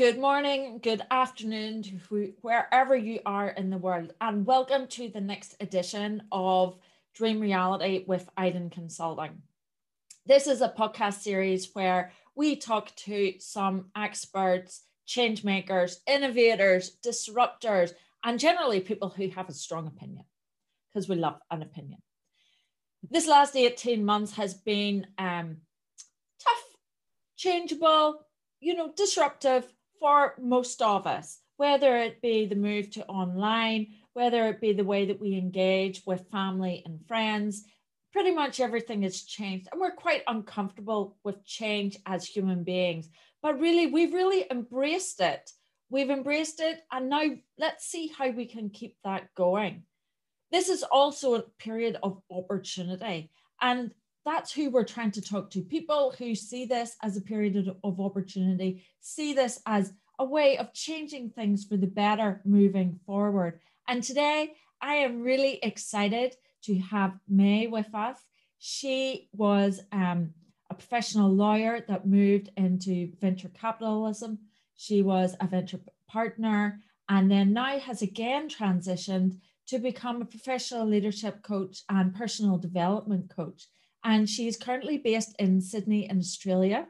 Good morning, good afternoon to wherever you are in the world, and welcome to the next edition of Dream Reality with Iden Consulting. This is a podcast series where we talk to some experts, change makers, innovators, disruptors, and generally people who have a strong opinion because we love an opinion. This last 18 months has been um, tough, changeable, you know, disruptive for most of us, whether it be the move to online, whether it be the way that we engage with family and friends, pretty much everything has changed. And we're quite uncomfortable with change as human beings. But really, we've really embraced it. We've embraced it. And now let's see how we can keep that going. This is also a period of opportunity. And that's who we're trying to talk to. People who see this as a period of opportunity, see this as a way of changing things for the better moving forward. And today, I am really excited to have May with us. She was um, a professional lawyer that moved into venture capitalism. She was a venture partner and then now has again transitioned to become a professional leadership coach and personal development coach. And she's currently based in Sydney, in Australia,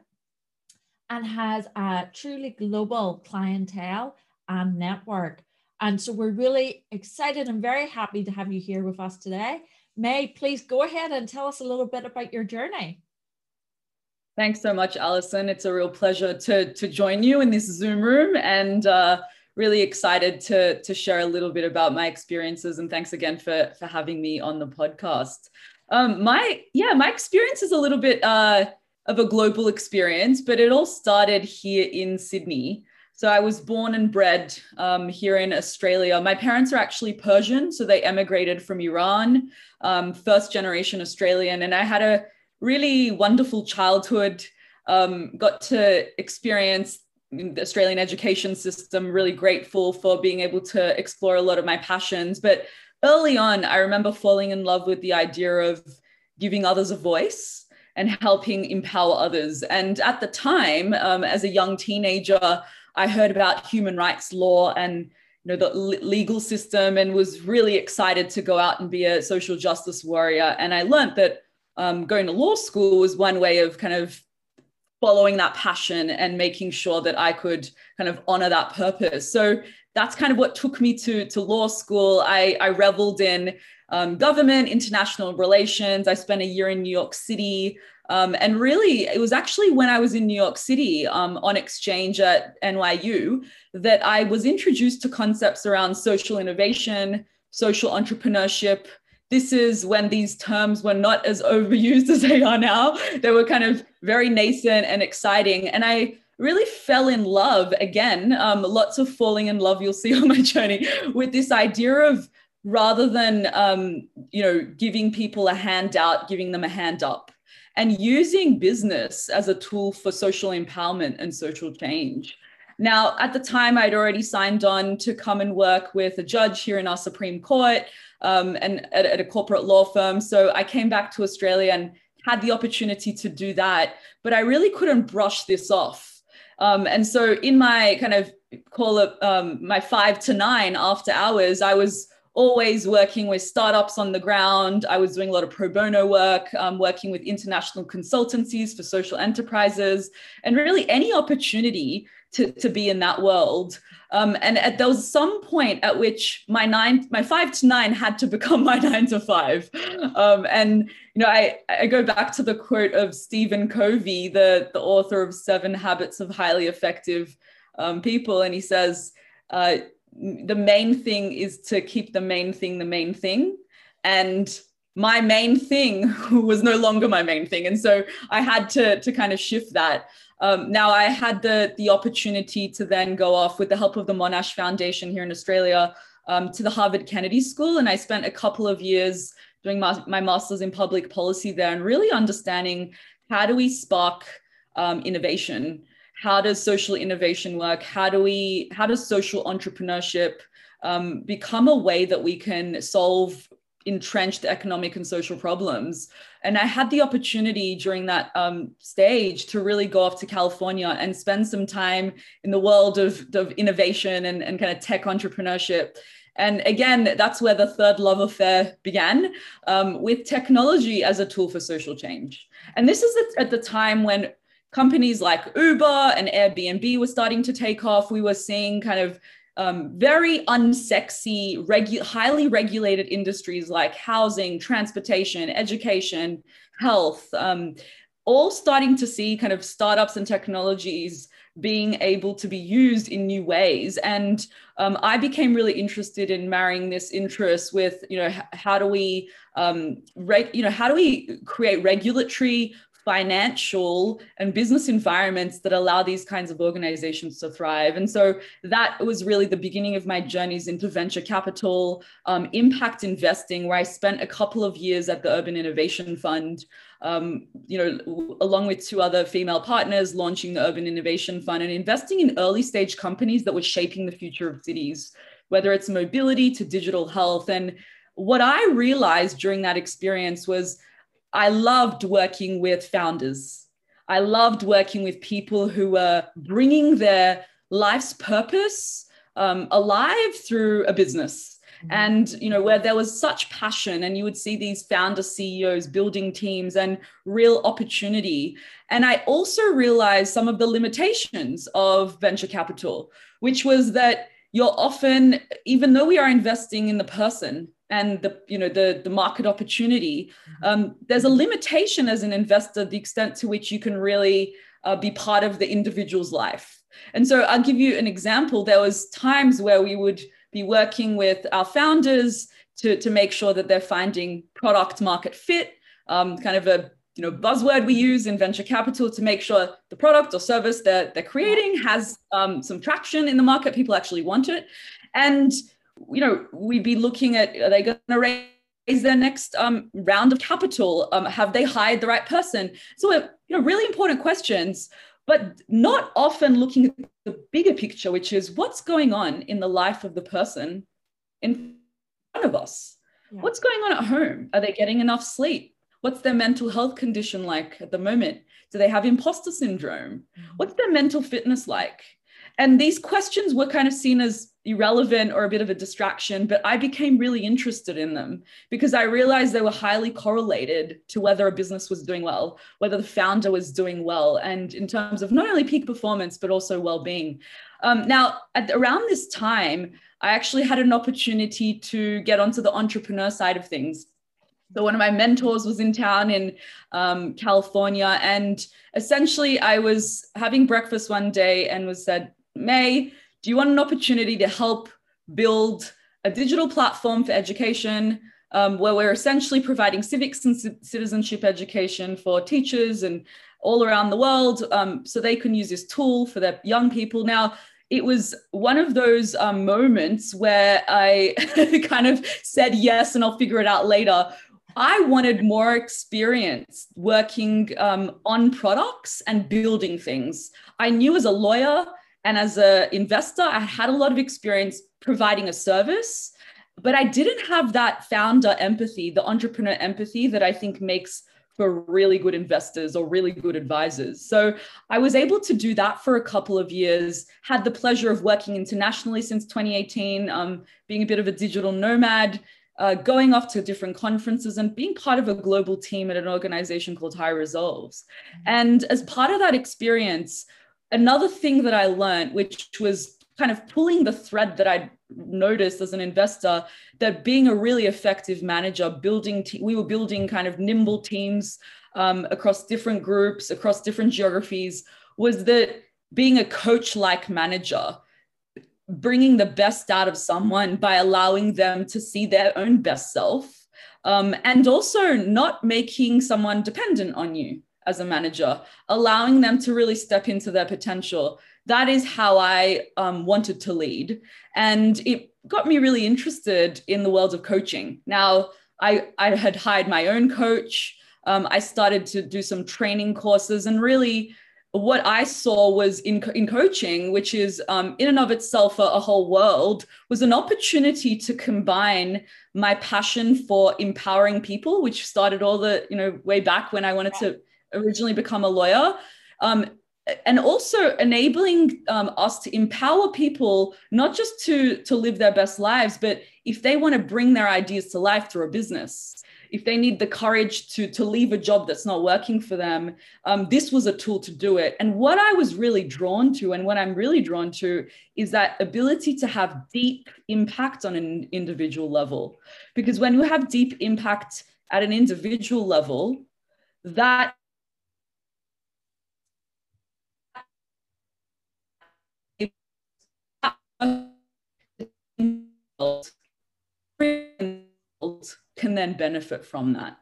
and has a truly global clientele and network. And so we're really excited and very happy to have you here with us today. May, please go ahead and tell us a little bit about your journey. Thanks so much, Alison. It's a real pleasure to, to join you in this Zoom room and uh, really excited to, to share a little bit about my experiences. And thanks again for, for having me on the podcast. Um, my, yeah, my experience is a little bit uh, of a global experience, but it all started here in Sydney. So I was born and bred um, here in Australia. My parents are actually Persian, so they emigrated from Iran, um, first generation Australian. And I had a really wonderful childhood, um, got to experience the Australian education system, really grateful for being able to explore a lot of my passions. But early on, I remember falling in love with the idea of giving others a voice and helping empower others. And at the time, um, as a young teenager, I heard about human rights law and you know the legal system and was really excited to go out and be a social justice warrior. And I learned that um, going to law school was one way of kind of following that passion and making sure that I could kind of honor that purpose. So that's kind of what took me to, to law school. I, I reveled in um, government, international relations. I spent a year in New York City. Um, and really, it was actually when I was in New York City um, on exchange at NYU that I was introduced to concepts around social innovation, social entrepreneurship. This is when these terms were not as overused as they are now. They were kind of very nascent and exciting. And I really fell in love again, um, lots of falling in love you'll see on my journey with this idea of rather than um, you know giving people a handout, giving them a hand up and using business as a tool for social empowerment and social change. Now, at the time, I'd already signed on to come and work with a judge here in our Supreme Court um, and at, at a corporate law firm. So I came back to Australia and had the opportunity to do that, but I really couldn't brush this off. Um, and so, in my kind of call it um, my five to nine after hours, I was always working with startups on the ground. I was doing a lot of pro bono work, um, working with international consultancies for social enterprises, and really any opportunity to, to be in that world. Um, and at, there was some point at which my nine, my five to nine had to become my nine to five. Um, and you know, I, I go back to the quote of Stephen Covey, the, the author of Seven Habits of Highly Effective um, People, and he says, uh, the main thing is to keep the main thing the main thing. And my main thing was no longer my main thing. And so i had to to kind of shift that um, now i had the the opportunity to then go off with the help of the monash foundation here in australia um, to the harvard kennedy school and i spent a couple of years doing my, my master's in public policy there and really understanding how do we spark um, innovation? How does social innovation work? How do we how does social entrepreneurship um, become a way that we can solve entrenched economic and social problems. And I had the opportunity during that um, stage to really go off to California and spend some time in the world of, of innovation and, and kind of tech entrepreneurship. And again, that's where the third love affair began um, with technology as a tool for social change. And this is at the time when companies like Uber and Airbnb were starting to take off. We were seeing kind of um, very unsexy, regu- highly regulated industries like housing, transportation, education, health, um, all starting to see kind of startups and technologies being able to be used in new ways. And um, I became really interested in marrying this interest with, you know, how do we, um, reg- you know, how do we create regulatory financial and business environments that allow these kinds of organizations to thrive. And so that was really the beginning of my journeys into venture capital, um, impact investing, where I spent a couple of years at the Urban Innovation Fund. Um, you know, along with two other female partners, launching the Urban Innovation Fund and investing in early stage companies that were shaping the future of cities, whether it's mobility to digital health. And what I realized during that experience was I loved working with founders. I loved working with people who were bringing their life's purpose um, alive through a business. Mm-hmm. And you know where there was such passion, and you would see these founder CEOs building teams and real opportunity. And I also realized some of the limitations of venture capital, which was that you're often, even though we are investing in the person, and the you know the the market opportunity mm-hmm. um, there's a limitation as an investor the extent to which you can really uh, be part of the individual's life. And so i'll give you an example. There was times where we would be working with our founders to, to make sure that they're finding product market fit um, kind of a you know buzzword we use in venture capital to make sure the product or service that they're creating has um, some traction in the market people actually want it. And you know, we'd be looking at are they going to raise their next um, round of capital? Um, have they hired the right person? So, uh, you know, really important questions, but not often looking at the bigger picture, which is what's going on in the life of the person in front of us. Yeah. What's going on at home? Are they getting enough sleep? What's their mental health condition like at the moment? Do they have imposter syndrome? Mm-hmm. What's their mental fitness like? And these questions were kind of seen as irrelevant or a bit of a distraction, but I became really interested in them because I realized they were highly correlated to whether a business was doing well, whether the founder was doing well, and in terms of not only peak performance, but also well being. Um, now, at, around this time, I actually had an opportunity to get onto the entrepreneur side of things. So one of my mentors was in town in um, California, and essentially I was having breakfast one day and was said, May, do you want an opportunity to help build a digital platform for education um, where we're essentially providing civics and citizenship education for teachers and all around the world um, so they can use this tool for their young people. Now, it was one of those um, moments where I kind of said yes and I'll figure it out later. I wanted more experience working um, on products and building things. I knew as a lawyer and as an investor, I had a lot of experience providing a service, but I didn't have that founder empathy, the entrepreneur empathy that I think makes for really good investors or really good advisors. So I was able to do that for a couple of years, had the pleasure of working internationally since 2018, um, being a bit of a digital nomad. Uh, going off to different conferences and being part of a global team at an organization called High Resolves. And as part of that experience, another thing that I learned, which was kind of pulling the thread that I noticed as an investor, that being a really effective manager, building, te- we were building kind of nimble teams um, across different groups, across different geographies, was that being a coach like manager, bringing the best out of someone by allowing them to see their own best self. Um, and also not making someone dependent on you as a manager, allowing them to really step into their potential. That is how I um, wanted to lead. And it got me really interested in the world of coaching. Now, I, I had hired my own coach. Um, I started to do some training courses and really what I saw was in, in coaching, which is um, in and of itself a, a, whole world, was an opportunity to combine my passion for empowering people, which started all the, you know, way back when I wanted to originally become a lawyer. Um, and also enabling um, us to empower people not just to to live their best lives but if they want to bring their ideas to life through a business if they need the courage to, to leave a job that's not working for them, um, this was a tool to do it. And what I was really drawn to, and what I'm really drawn to, is that ability to have deep impact on an individual level. Because when you have deep impact at an individual level, that can then benefit from that.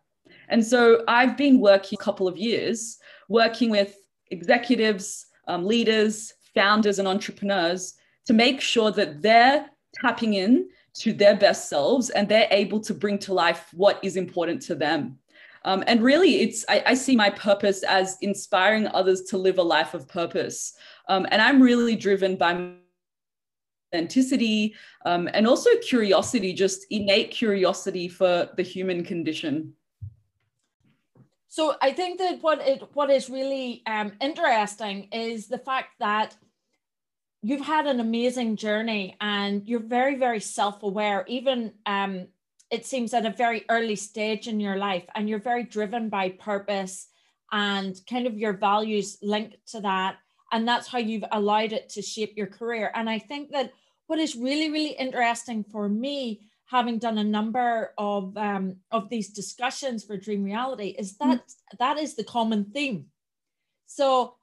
And so I've been working a couple of years working with executives, um, leaders, founders, and entrepreneurs to make sure that they're tapping in to their best selves and they're able to bring to life what is important to them. Um, and really, it's I, I, see my purpose as inspiring others to live a life of purpose. Um, and I'm really driven by authenticity um, and also curiosity, just innate curiosity for the human condition. So I think that what it what is really um, interesting is the fact that you've had an amazing journey and you're very very self-aware. Even um, it seems at a very early stage in your life, and you're very driven by purpose and kind of your values linked to that and that's how you've allowed it to shape your career and i think that what is really really interesting for me having done a number of um, of these discussions for dream reality is mm. that mm. that is the common theme so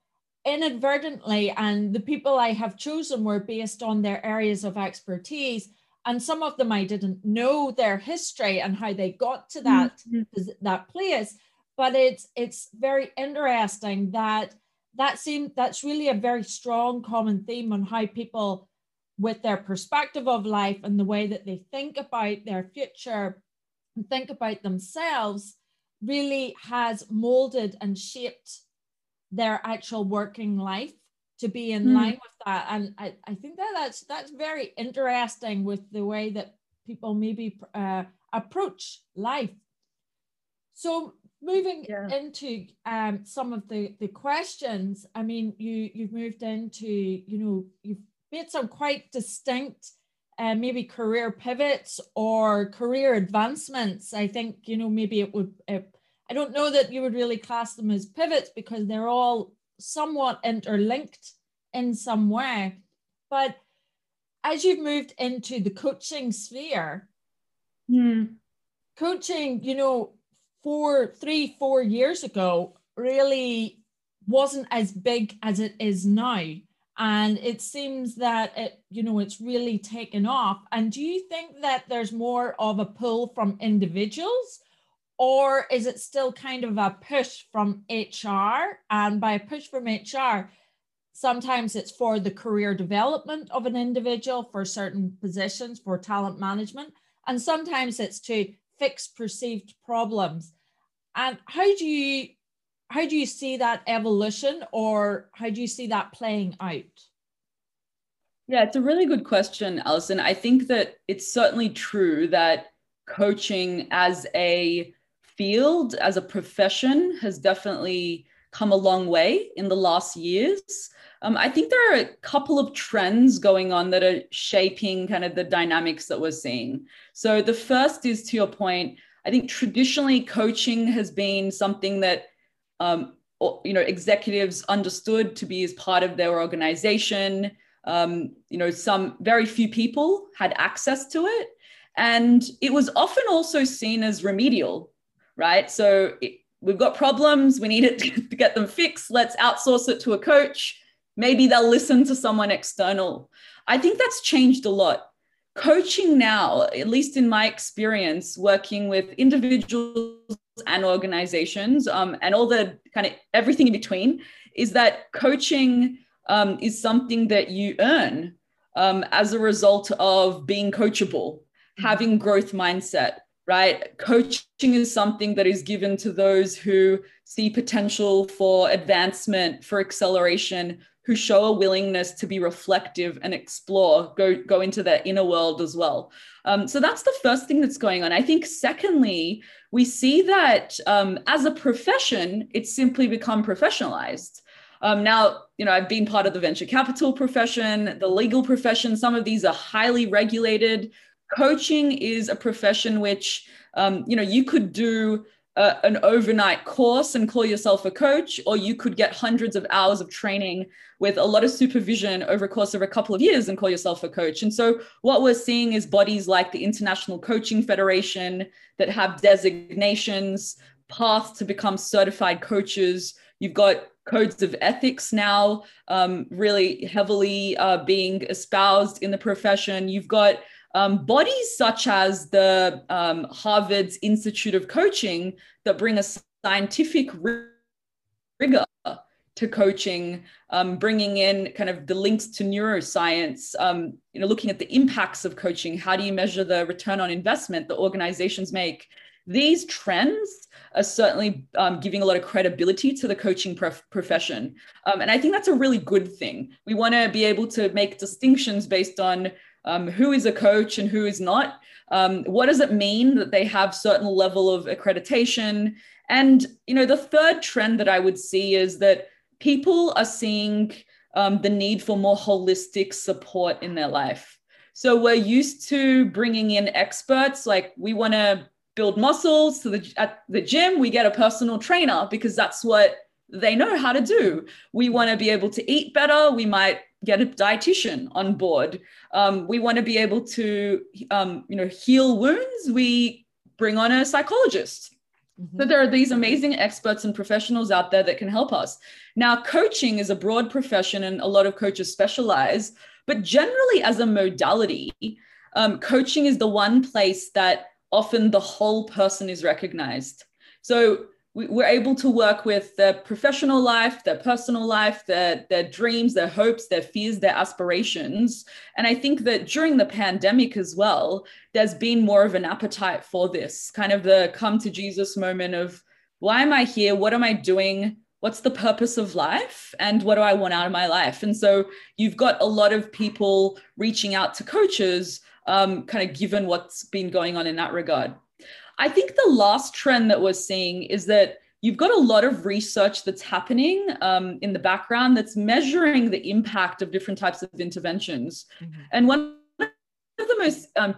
inadvertently and the people i have chosen were based on their areas of expertise and some of them i didn't know their history and how they got to that mm-hmm. that place but it's it's very interesting that that seems that's really a very strong common theme on how people with their perspective of life and the way that they think about their future and think about themselves really has molded and shaped their actual working life to be in mm. line with that and I, I think that that's that's very interesting with the way that people maybe uh, approach life so moving yeah. into um, some of the the questions i mean you you've moved into you know you've made some quite distinct uh, maybe career pivots or career advancements i think you know maybe it would uh, i don't know that you would really class them as pivots because they're all somewhat interlinked in some way but as you've moved into the coaching sphere hmm. coaching you know four, three, four years ago really wasn't as big as it is now. And it seems that it, you know, it's really taken off. And do you think that there's more of a pull from individuals? Or is it still kind of a push from HR? And by a push from HR, sometimes it's for the career development of an individual for certain positions for talent management and sometimes it's to fix perceived problems and how do you how do you see that evolution or how do you see that playing out? Yeah, it's a really good question, Alison. I think that it's certainly true that coaching as a field, as a profession, has definitely come a long way in the last years. Um, I think there are a couple of trends going on that are shaping kind of the dynamics that we're seeing. So the first is to your point, I think traditionally coaching has been something that um, you know executives understood to be as part of their organization. Um, you know, some very few people had access to it, and it was often also seen as remedial, right? So it, we've got problems, we need it to get them fixed. Let's outsource it to a coach. Maybe they'll listen to someone external. I think that's changed a lot coaching now, at least in my experience, working with individuals and organizations um, and all the kind of everything in between, is that coaching um, is something that you earn um, as a result of being coachable, having growth mindset, right? Coaching is something that is given to those who see potential for advancement, for acceleration, who show a willingness to be reflective and explore, go, go into their inner world as well. Um, so that's the first thing that's going on. I think, secondly, we see that um, as a profession, it's simply become professionalized. Um, now, you know, I've been part of the venture capital profession, the legal profession. Some of these are highly regulated. Coaching is a profession which, um, you know, you could do an overnight course and call yourself a coach, or you could get hundreds of hours of training with a lot of supervision over a course of a couple of years and call yourself a coach. And so, what we're seeing is bodies like the International Coaching Federation that have designations, paths to become certified coaches. You've got codes of ethics now um, really heavily uh, being espoused in the profession. You've got um, bodies such as the um, Harvard's Institute of Coaching that bring a scientific rigor to coaching, um, bringing in kind of the links to neuroscience, um, you know, looking at the impacts of coaching. How do you measure the return on investment that organizations make? These trends are certainly um, giving a lot of credibility to the coaching prof- profession. Um, and I think that's a really good thing. We want to be able to make distinctions based on um, who is a coach and who is not. Um, what does it mean that they have certain level of accreditation? And you know, the third trend that I would see is that people are seeing um, the need for more holistic support in their life. So we're used to bringing in experts, like we want to build muscles to the at the gym we get a personal trainer because that's what they know how to do. We want to be able to eat better. We might get a dietitian on board. Um, we want to be able to um, you know heal wounds. We bring on a psychologist. Mm-hmm. so there are these amazing experts and professionals out there that can help us. Now coaching is a broad profession and a lot of coaches specialize but generally as a modality um, coaching is the one place that often the whole person is recognized. So we, are able to work with their professional life, their personal life, their, their dreams, their hopes, their fears, their aspirations. And I think that during the pandemic as well, there's been more of an appetite for this kind of the come to Jesus moment of why am I here? What am I doing? What's the purpose of life? And what do I want out of my life? And so you've got a lot of people reaching out to coaches um, kind of given what's been going on in that regard. I think the last trend that we're seeing is that you've got a lot of research that's happening um, in the background that's measuring the impact of different types of interventions. Mm-hmm. And one of the most um,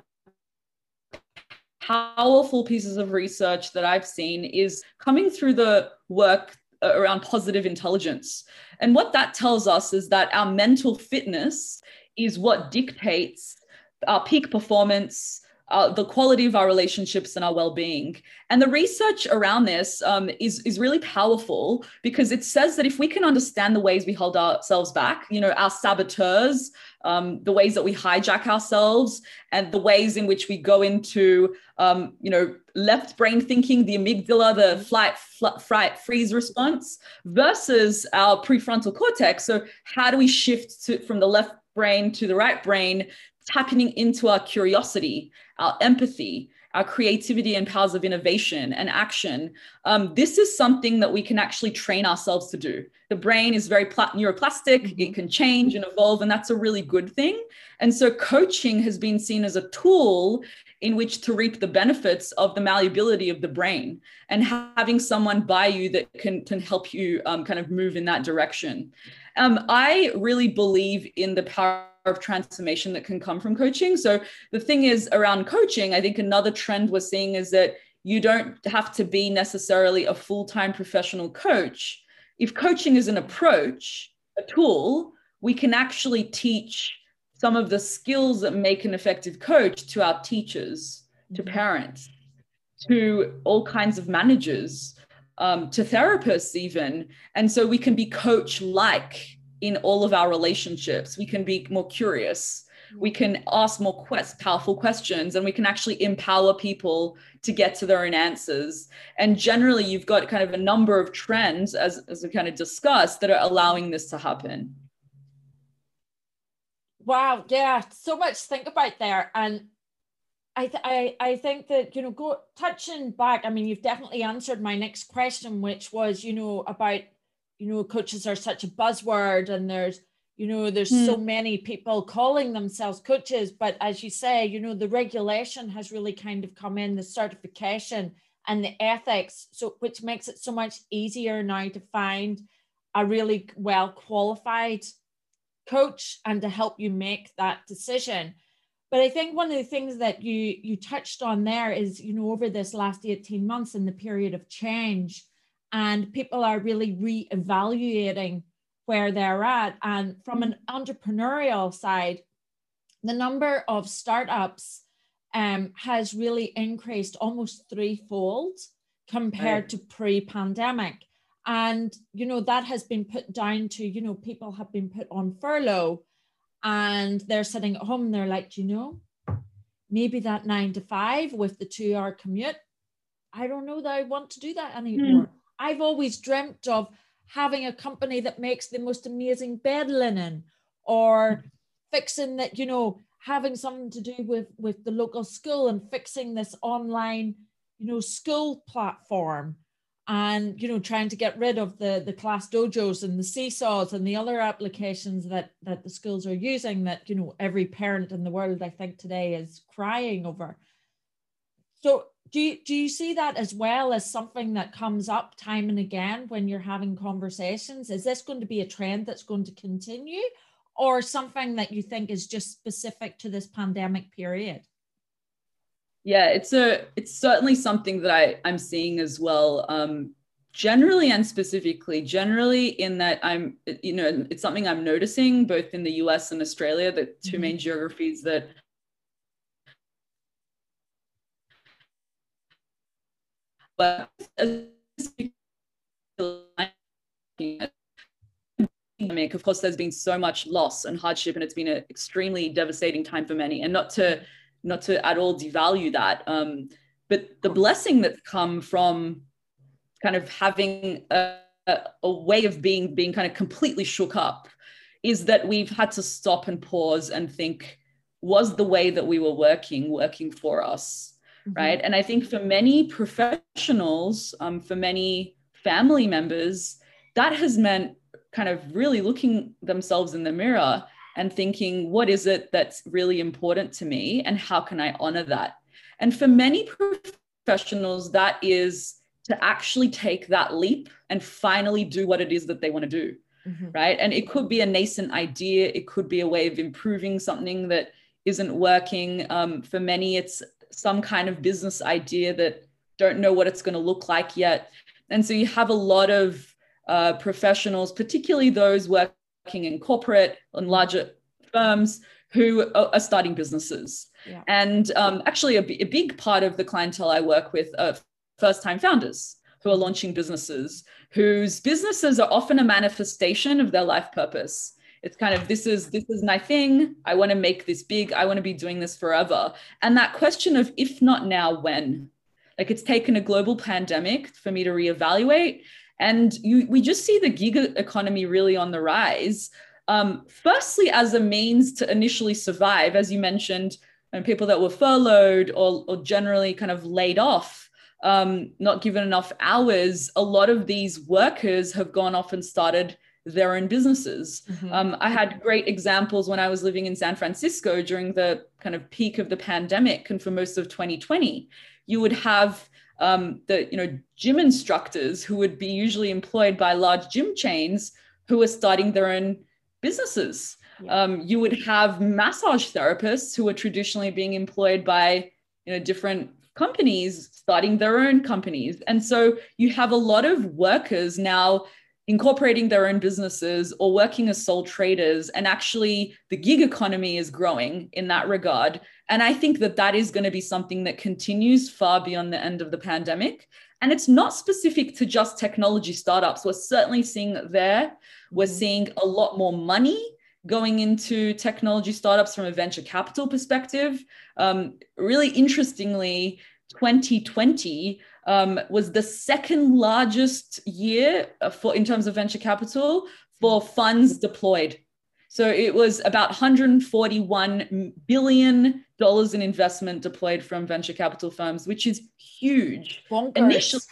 powerful pieces of research that I've seen is coming through the work around positive intelligence. And what that tells us is that our mental fitness is what dictates our peak performance, uh, the quality of our relationships and our well-being. And the research around this um, is, is really powerful because it says that if we can understand the ways we hold ourselves back, you know, our saboteurs, um, the ways that we hijack ourselves, and the ways in which we go into, um, you know, left brain thinking, the amygdala, the flight, fl- fright, freeze response, versus our prefrontal cortex. So how do we shift to, from the left brain to the right brain tapping into our curiosity, our empathy, our creativity and powers of innovation and action. Um, this is something that we can actually train ourselves to do. The brain is very pl- neuroplastic, mm-hmm. it can change and evolve, and that's a really good thing. And so, coaching has been seen as a tool in which to reap the benefits of the malleability of the brain and having someone by you that can, can help you um, kind of move in that direction. Um, I really believe in the power of transformation that can come from coaching. So the thing is around coaching, I think another trend we're seeing is that you don't have to be necessarily a full-time professional coach. If coaching is an approach, a tool, we can actually teach some of the skills that make an effective coach to our teachers, to mm-hmm. parents, to all kinds of managers, um, to therapists, even. And so we can be coach like in all of our relationships. We can be more curious. Mm. We can ask more quest, powerful questions and we can actually empower people to get to their own answers. And generally, you've got kind of a number of trends, as, as we kind of discussed, that are allowing this to happen. Wow. Yeah. So much to think about there. And I, th- I I think that you know go touching back. I mean, you've definitely answered my next question, which was you know about you know coaches are such a buzzword, and there's you know there's mm. so many people calling themselves coaches, but as you say, you know the regulation has really kind of come in, the certification and the ethics, so which makes it so much easier now to find a really well qualified coach and to help you make that decision but i think one of the things that you you touched on there is you know over this last 18 months in the period of change and people are really re-evaluating where they're at and from an entrepreneurial side the number of startups um, has really increased almost threefold compared right. to pre-pandemic and you know that has been put down to you know people have been put on furlough and they're sitting at home and they're like you know maybe that nine to five with the two hour commute i don't know that i want to do that anymore mm. I've always dreamt of having a company that makes the most amazing bed linen or fixing that you know having something to do with with the local school and fixing this online you know school platform and you know trying to get rid of the the class dojos and the seesaws and the other applications that that the schools are using that you know every parent in the world i think today is crying over. So do you, do you see that as well as something that comes up time and again when you're having conversations is this going to be a trend that's going to continue or something that you think is just specific to this pandemic period yeah, it's a it's certainly something that I I'm seeing as well. Um, generally and specifically, generally in that I'm you know it's something I'm noticing both in the U.S. and Australia, the 2 mm-hmm. main geographies that but of course there's been so much loss and hardship and it's been an extremely devastating time for many and not to not to at all devalue that. Um, but the blessing that's come from kind of having a, a way of being being kind of completely shook up is that we've had to stop and pause and think was the way that we were working working for us mm-hmm. right and i think for many professionals um, for many family members that has meant kind of really looking themselves in the mirror and thinking, what is it that's really important to me and how can I honor that? And for many professionals, that is to actually take that leap and finally do what it is that they want to do. Mm-hmm. Right. And it could be a nascent idea, it could be a way of improving something that isn't working. Um, for many, it's some kind of business idea that don't know what it's going to look like yet. And so you have a lot of uh, professionals, particularly those working in corporate and larger firms who are starting businesses. Yeah. And um, actually, a, b- a big part of the clientele I work with are first time founders who are launching businesses, whose businesses are often a manifestation of their life purpose. It's kind of this is this is my thing. I want to make this big. I want to be doing this forever. And that question of if not now, when? Like it's taken a global pandemic for me to reevaluate and you, we just see the gig economy really on the rise. Um, firstly, as a means to initially survive, as you mentioned, and people that were furloughed or, or generally kind of laid off, um, not given enough hours, a lot of these workers have gone off and started their own businesses. Mm-hmm. Um, I had great examples when I was living in San Francisco during the kind of peak of the pandemic and for most of 2020. You would have um, the you know gym instructors who would be usually employed by large gym chains who are starting their own businesses. Yeah. Um, you would have massage therapists who are traditionally being employed by you know different companies starting their own companies, and so you have a lot of workers now incorporating their own businesses or working as sole traders and actually the gig economy is growing in that regard and I think that that is going to be something that continues far beyond the end of the pandemic. And it's not specific to just technology startups. We're certainly seeing it there. We're mm-hmm. seeing a lot more money going into technology startups from a venture capital perspective. Um, really interestingly, 2020 um, was the second largest year for in terms of venture capital for funds deployed So it was about 141 billion dollars in investment deployed from venture capital firms, which is huge. Bonkers. Initially,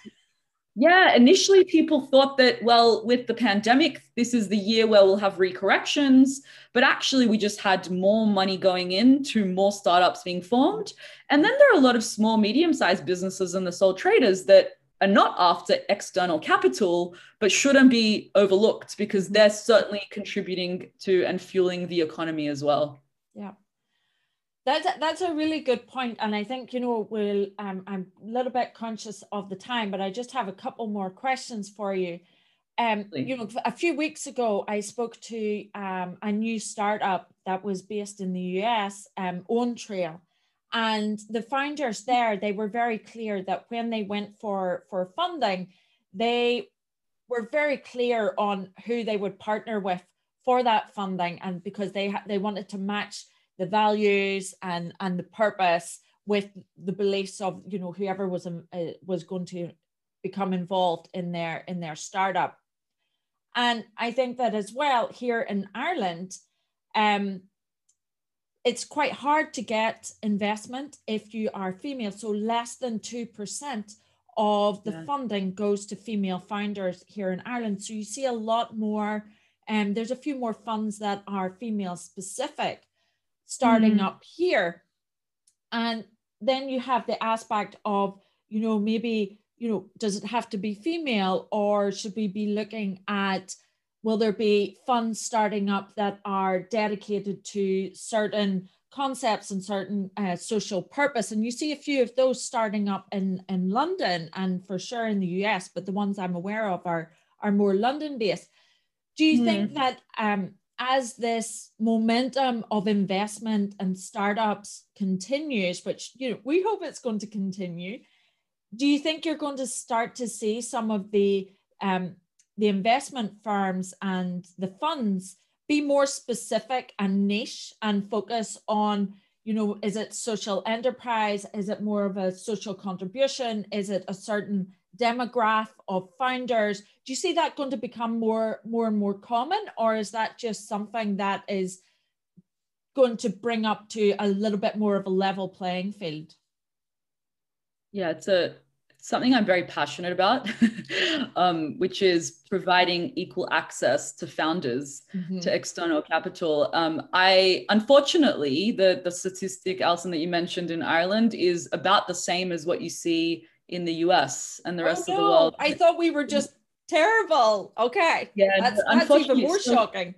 yeah, initially people thought that, well, with the pandemic, this is the year where we'll have recorrections. But actually, we just had more money going in to more startups being formed. And then there are a lot of small, medium sized businesses and the sole traders that are not after external capital, but shouldn't be overlooked because mm-hmm. they're certainly contributing to and fueling the economy as well. Yeah. That's a, that's a really good point, and I think you know we'll. Um, I'm a little bit conscious of the time, but I just have a couple more questions for you. Um, you know, a few weeks ago, I spoke to um, a new startup that was based in the US, um, OwnTrail, and the founders there they were very clear that when they went for for funding, they were very clear on who they would partner with for that funding, and because they ha- they wanted to match the values and and the purpose with the beliefs of you know whoever was um, uh, was going to become involved in their in their startup. And i think that as well here in ireland um it's quite hard to get investment if you are female. So less than 2% of the yeah. funding goes to female founders here in ireland. So you see a lot more and um, there's a few more funds that are female specific starting mm-hmm. up here. And then you have the aspect of, you know, maybe, you know, does it have to be female or should we be looking at will there be funds starting up that are dedicated to certain concepts and certain uh, social purpose and you see a few of those starting up in in london and for sure in the us but the ones i'm aware of are are more london based do you mm. think that um as this momentum of investment and startups continues, which you know we hope it's going to continue, do you think you're going to start to see some of the um, the investment firms and the funds be more specific and niche and focus on you know is it social enterprise? Is it more of a social contribution? Is it a certain demographic of founders do you see that going to become more more and more common or is that just something that is going to bring up to a little bit more of a level playing field yeah it's a something i'm very passionate about um, which is providing equal access to founders mm-hmm. to external capital um, i unfortunately the the statistic alison that you mentioned in ireland is about the same as what you see in the US and the oh, rest no. of the world. I thought we were just terrible. Okay. Yeah. That's, that's even more so, shocking.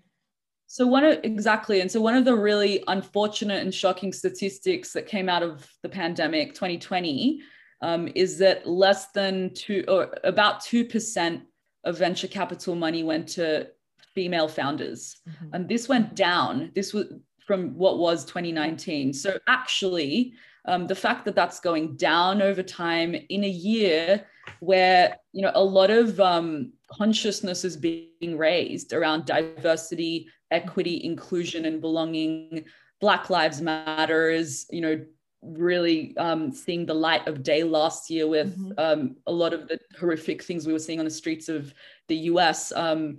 So one of exactly, and so one of the really unfortunate and shocking statistics that came out of the pandemic 2020 um, is that less than two or about two percent of venture capital money went to female founders, mm-hmm. and this went down. This was from what was 2019. So actually, um, the fact that that's going down over time in a year where you know a lot of um, consciousness is being raised around diversity equity inclusion and belonging black lives matters you know really um, seeing the light of day last year with mm-hmm. um, a lot of the horrific things we were seeing on the streets of the us um,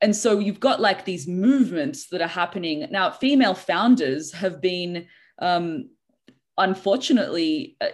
and so you've got like these movements that are happening now female founders have been um, unfortunately uh,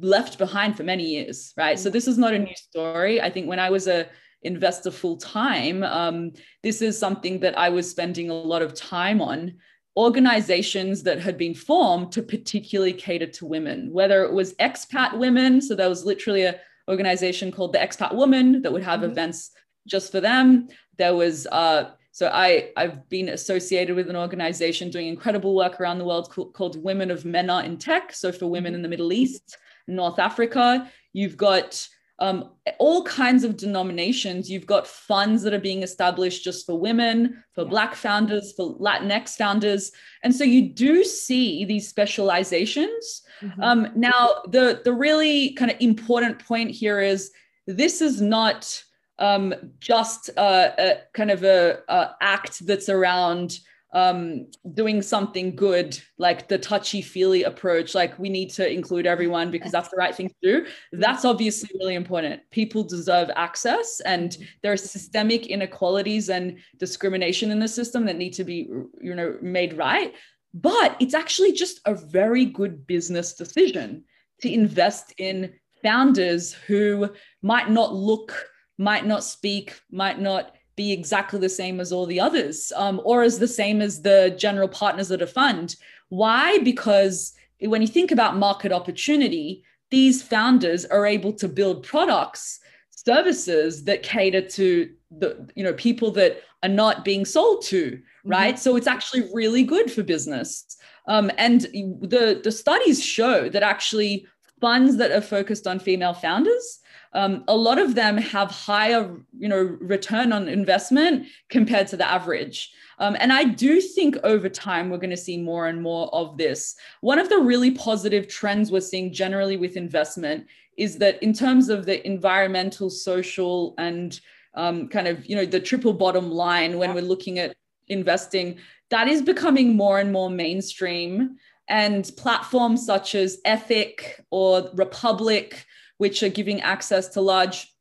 left behind for many years, right? So this is not a new story. I think when I was a investor full time, um, this is something that I was spending a lot of time on. Organizations that had been formed to particularly cater to women, whether it was expat women, so there was literally a organization called the Expat Woman that would have mm-hmm. events just for them. There was uh, so I, I've been associated with an organization doing incredible work around the world called, called Women of MENA in Tech. So for women in the Middle East, North Africa, you've got um, all kinds of denominations. You've got funds that are being established just for women, for Black founders, for Latinx founders. And so you do see these specializations. Mm-hmm. Um, now, the, the really kind of important point here is this is not um, just uh, a kind of a, a, act that's around um, doing something good, like the touchy feely approach, like we need to include everyone because that's the right thing to do. That's obviously really important. People deserve access, and there are systemic inequalities and discrimination in the system that need to be, you know, made right. But it's actually just a very good business decision to invest in founders who might not look, might not speak, might not be exactly the same as all the others um, or as the same as the general partners of a fund. Why? Because when you think about market opportunity, these founders are able to build products, services that cater to the you know people that are not being sold to, mm-hmm. right? Mm-hmm. So it's actually really good for business. Um, and the the studies show that actually funds that are focused on female founders um, a lot of them have higher you know return on investment compared to the average. Um, and i do think over time we're going to see more and more of this. One of the really positive trends we're seeing generally with investment is that in terms of the environmental social and um, kind of you know the triple bottom line when we're looking at investing that is becoming more and more mainstream. And platforms such as ethic or republic which are giving access to large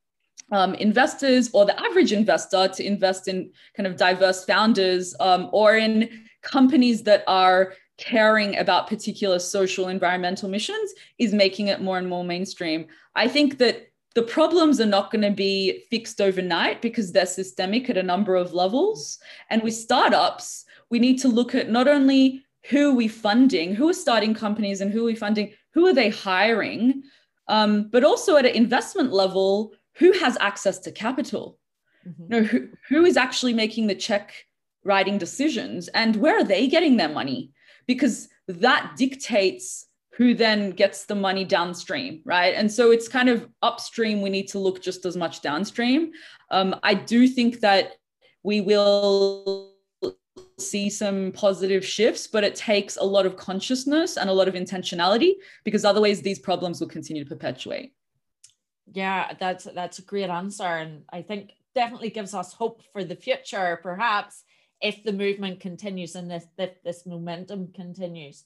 um, investors or the average investor to invest in kind of diverse founders um, or in companies that are caring about particular social environmental missions is making it more and more mainstream. I think that the problems are not going to be fixed overnight because they're systemic at a number of levels. And with startups, we need to look at not only who are we funding, who are starting companies and who are we funding, who are they hiring, um, but also at an investment level, who has access to capital? Mm-hmm. You know, who, who is actually making the check writing decisions and where are they getting their money? Because that dictates who then gets the money downstream, right? And so it's kind of upstream, we need to look just as much downstream. Um, I do think that we will see some positive shifts, but it takes a lot of consciousness and a lot of intentionality because otherwise these problems will continue to perpetuate. Yeah, that's that's a great answer. And I think definitely gives us hope for the future, perhaps, if the movement continues and this this, this momentum continues.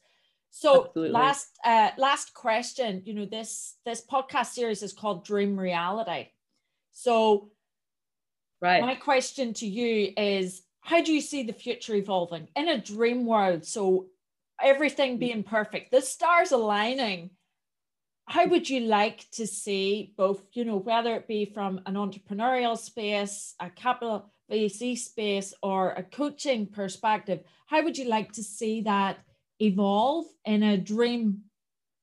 So Absolutely. last uh, last question, you know, this this podcast series is called Dream Reality. So right. my question to you is how do you see the future evolving in a dream world? So everything being perfect, the stars aligning. How would you like to see both, you know, whether it be from an entrepreneurial space, a capital VC space, or a coaching perspective? How would you like to see that evolve in a dream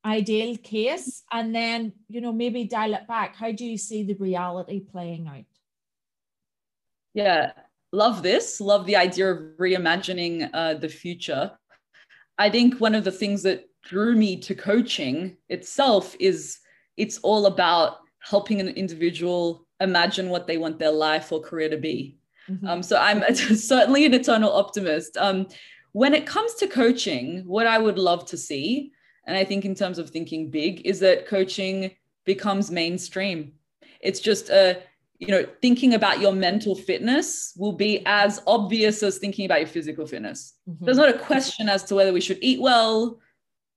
ideal case? And then, you know, maybe dial it back. How do you see the reality playing out? Yeah, love this, love the idea of reimagining uh, the future. I think one of the things that drew me to coaching itself is it's all about helping an individual imagine what they want their life or career to be. Mm-hmm. Um, so I'm certainly an eternal optimist. Um, when it comes to coaching, what I would love to see, and I think in terms of thinking big, is that coaching becomes mainstream. It's just a you know, thinking about your mental fitness will be as obvious as thinking about your physical fitness. Mm-hmm. There's not a question as to whether we should eat well,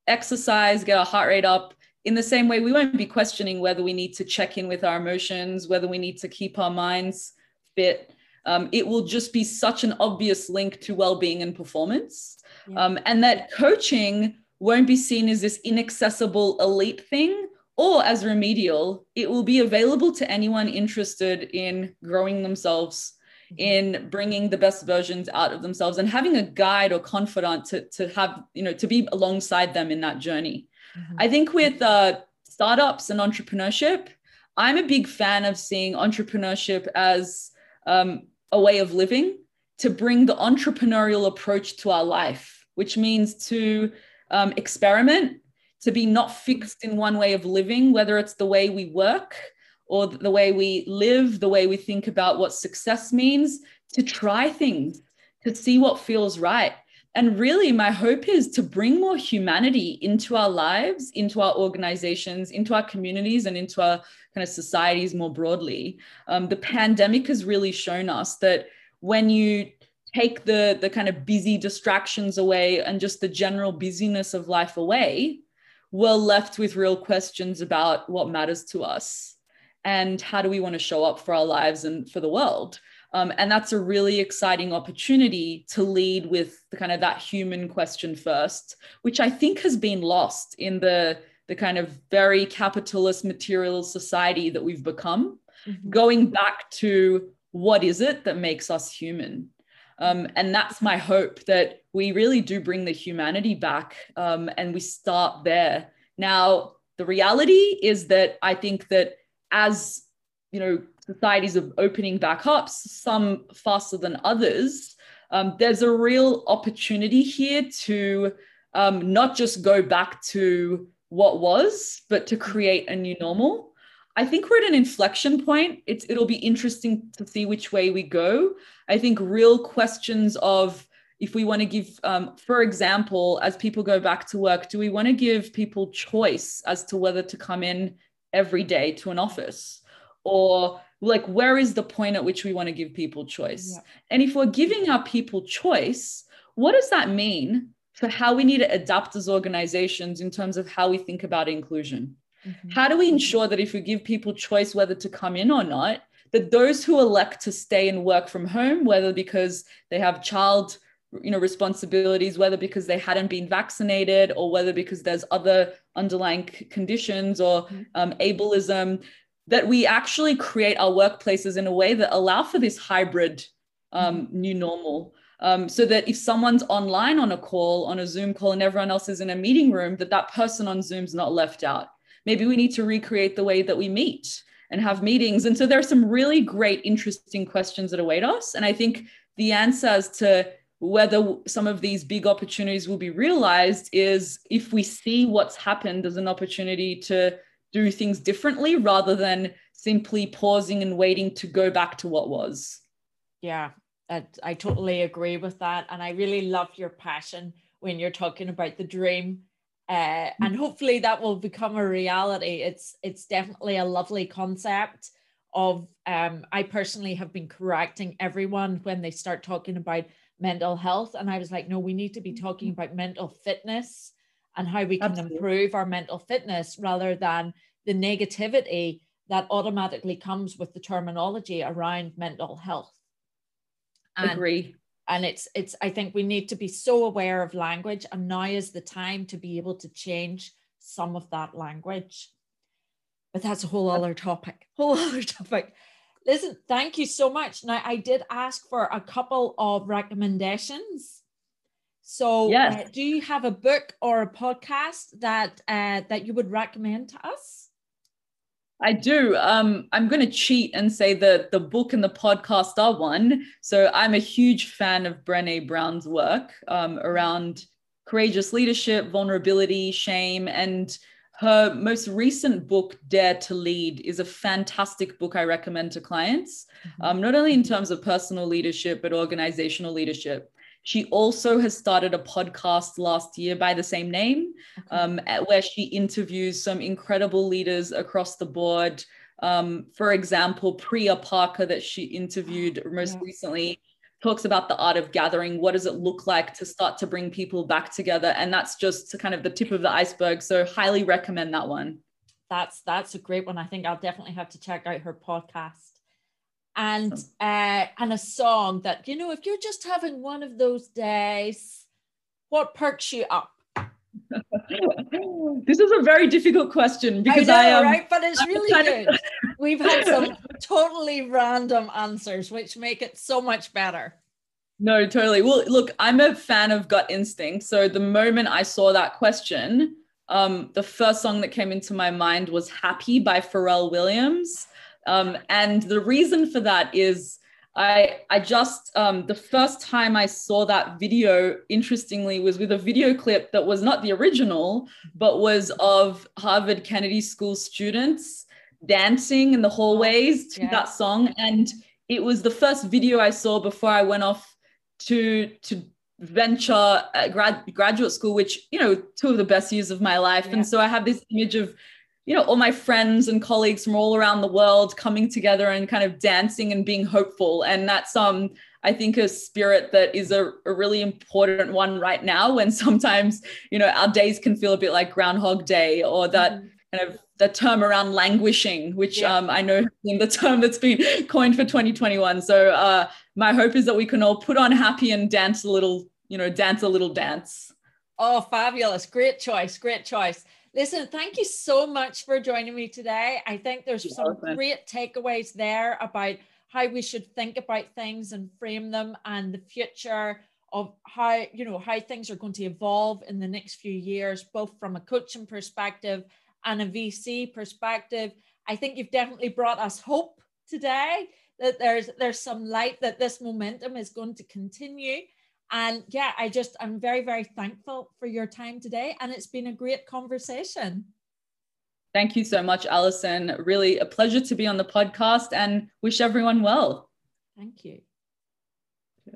exercise, get our heart rate up. In the same way, we won't be questioning whether we need to check in with our emotions, whether we need to keep our minds fit. Um, it will just be such an obvious link to well being and performance. Yeah. Um, and that coaching won't be seen as this inaccessible elite thing or as remedial, it will be available to anyone interested in growing themselves, in bringing the best versions out of themselves, and having a guide or confidant to, to have, you know, to be alongside them in that journey. Mm-hmm. I think with uh, startups and entrepreneurship, I'm a big fan of seeing entrepreneurship as um, a way of living to bring the entrepreneurial approach to our life, which means to um, experiment to be not fixed in one way of living, whether it's the way we work or the way we live, the way we think about what success means, to try things, to see what feels right. And really, my hope is to bring more humanity into our lives, into our organizations, into our communities, and into our kind of societies more broadly. Um, the pandemic has really shown us that when you take the the kind of busy distractions away and just the general busyness of life away we're left with real questions about what matters to us and how do we want to show up for our lives and for the world. Um, and that's a really exciting opportunity to lead with the kind of that human question first which i think has been lost in the the kind of very capitalist material society that we've become. Mm-hmm. going back to what is it that makes us human um, and that's my hope that we really do bring the humanity back um, and we start there. Now, the reality is that I think that as you know, societies are opening back up, some faster than others, um, there's a real opportunity here to um, not just go back to what was, but to create a new normal. I think we're at an inflection point. It's, it'll be interesting to see which way we go. I think real questions of if we want to give, um, for example, as people go back to work, do we want to give people choice as to whether to come in every day to an office? Or like, where is the point at which we want to give people choice? Yeah. And if we're giving our people choice, what does that mean for how we need to adapt as organizations in terms of how we think about inclusion? Mm-hmm. How do we ensure that if we give people choice whether to come in or not, that those who elect to stay and work from home, whether because they have child you know responsibilities whether because they hadn't been vaccinated or whether because there's other underlying conditions or mm-hmm. um, ableism that we actually create our workplaces in a way that allow for this hybrid um, mm-hmm. new normal um, so that if someone's online on a call on a zoom call and everyone else is in a meeting room that that person on zoom's not left out maybe we need to recreate the way that we meet and have meetings. And so there are some really great, interesting questions that await us. And I think the answers to whether some of these big opportunities will be realized is if we see what's happened as an opportunity to do things differently rather than simply pausing and waiting to go back to what was. Yeah, I, I totally agree with that. And I really love your passion when you're talking about the dream uh, and hopefully that will become a reality. It's it's definitely a lovely concept. Of um, I personally have been correcting everyone when they start talking about mental health, and I was like, no, we need to be talking about mental fitness and how we can Absolutely. improve our mental fitness rather than the negativity that automatically comes with the terminology around mental health. And Agree and it's it's i think we need to be so aware of language and now is the time to be able to change some of that language. But that's a whole other topic whole other topic. Listen thank you so much. Now i did ask for a couple of recommendations. So yes. Uh, do you have a book or a podcast that uh, that you would recommend to us I do. Um, I'm going to cheat and say that the book and the podcast are one. So I'm a huge fan of Brene Brown's work um, around courageous leadership, vulnerability, shame, and her most recent book, Dare to Lead, is a fantastic book I recommend to clients, mm-hmm. um, not only in terms of personal leadership, but organizational leadership. She also has started a podcast last year by the same name, okay. um, where she interviews some incredible leaders across the board. Um, for example, Priya Parker, that she interviewed most yeah. recently, talks about the art of gathering. What does it look like to start to bring people back together? And that's just kind of the tip of the iceberg. So, highly recommend that one. That's that's a great one. I think I'll definitely have to check out her podcast and uh, and a song that you know if you're just having one of those days what perks you up? This is a very difficult question because I, know, I um, right? But it's really good. We've had some totally random answers which make it so much better. No totally. Well look i'm a fan of gut instinct. So the moment i saw that question um, the first song that came into my mind was happy by pharrell williams um, and the reason for that is I, I just, um, the first time I saw that video, interestingly, was with a video clip that was not the original, but was of Harvard Kennedy School students dancing in the hallways to yeah. that song. And it was the first video I saw before I went off to, to venture grad, graduate school, which, you know, two of the best years of my life. Yeah. And so I have this image of you know all my friends and colleagues from all around the world coming together and kind of dancing and being hopeful and that's um I think a spirit that is a, a, really important one right now when sometimes, you know, our days can feel a bit like Groundhog Day or that mm-hmm. kind of the term around languishing, which yeah. um, I know in the term that's been coined for 2021. So uh, my hope is that we can all put on happy and dance a little, you know, dance a little dance. Oh, fabulous. Great choice. Great choice. Listen, thank you so much for joining me today. I think there's You're some welcome. great takeaways there about how we should think about things and frame them and the future of how you know how things are going to evolve in the next few years both from a coaching perspective and a vc perspective i think you've definitely brought us hope today that there's there's some light that this momentum is going to continue and yeah i just i'm very very thankful for your time today and it's been a great conversation Thank you so much, Alison. Really a pleasure to be on the podcast and wish everyone well. Thank you.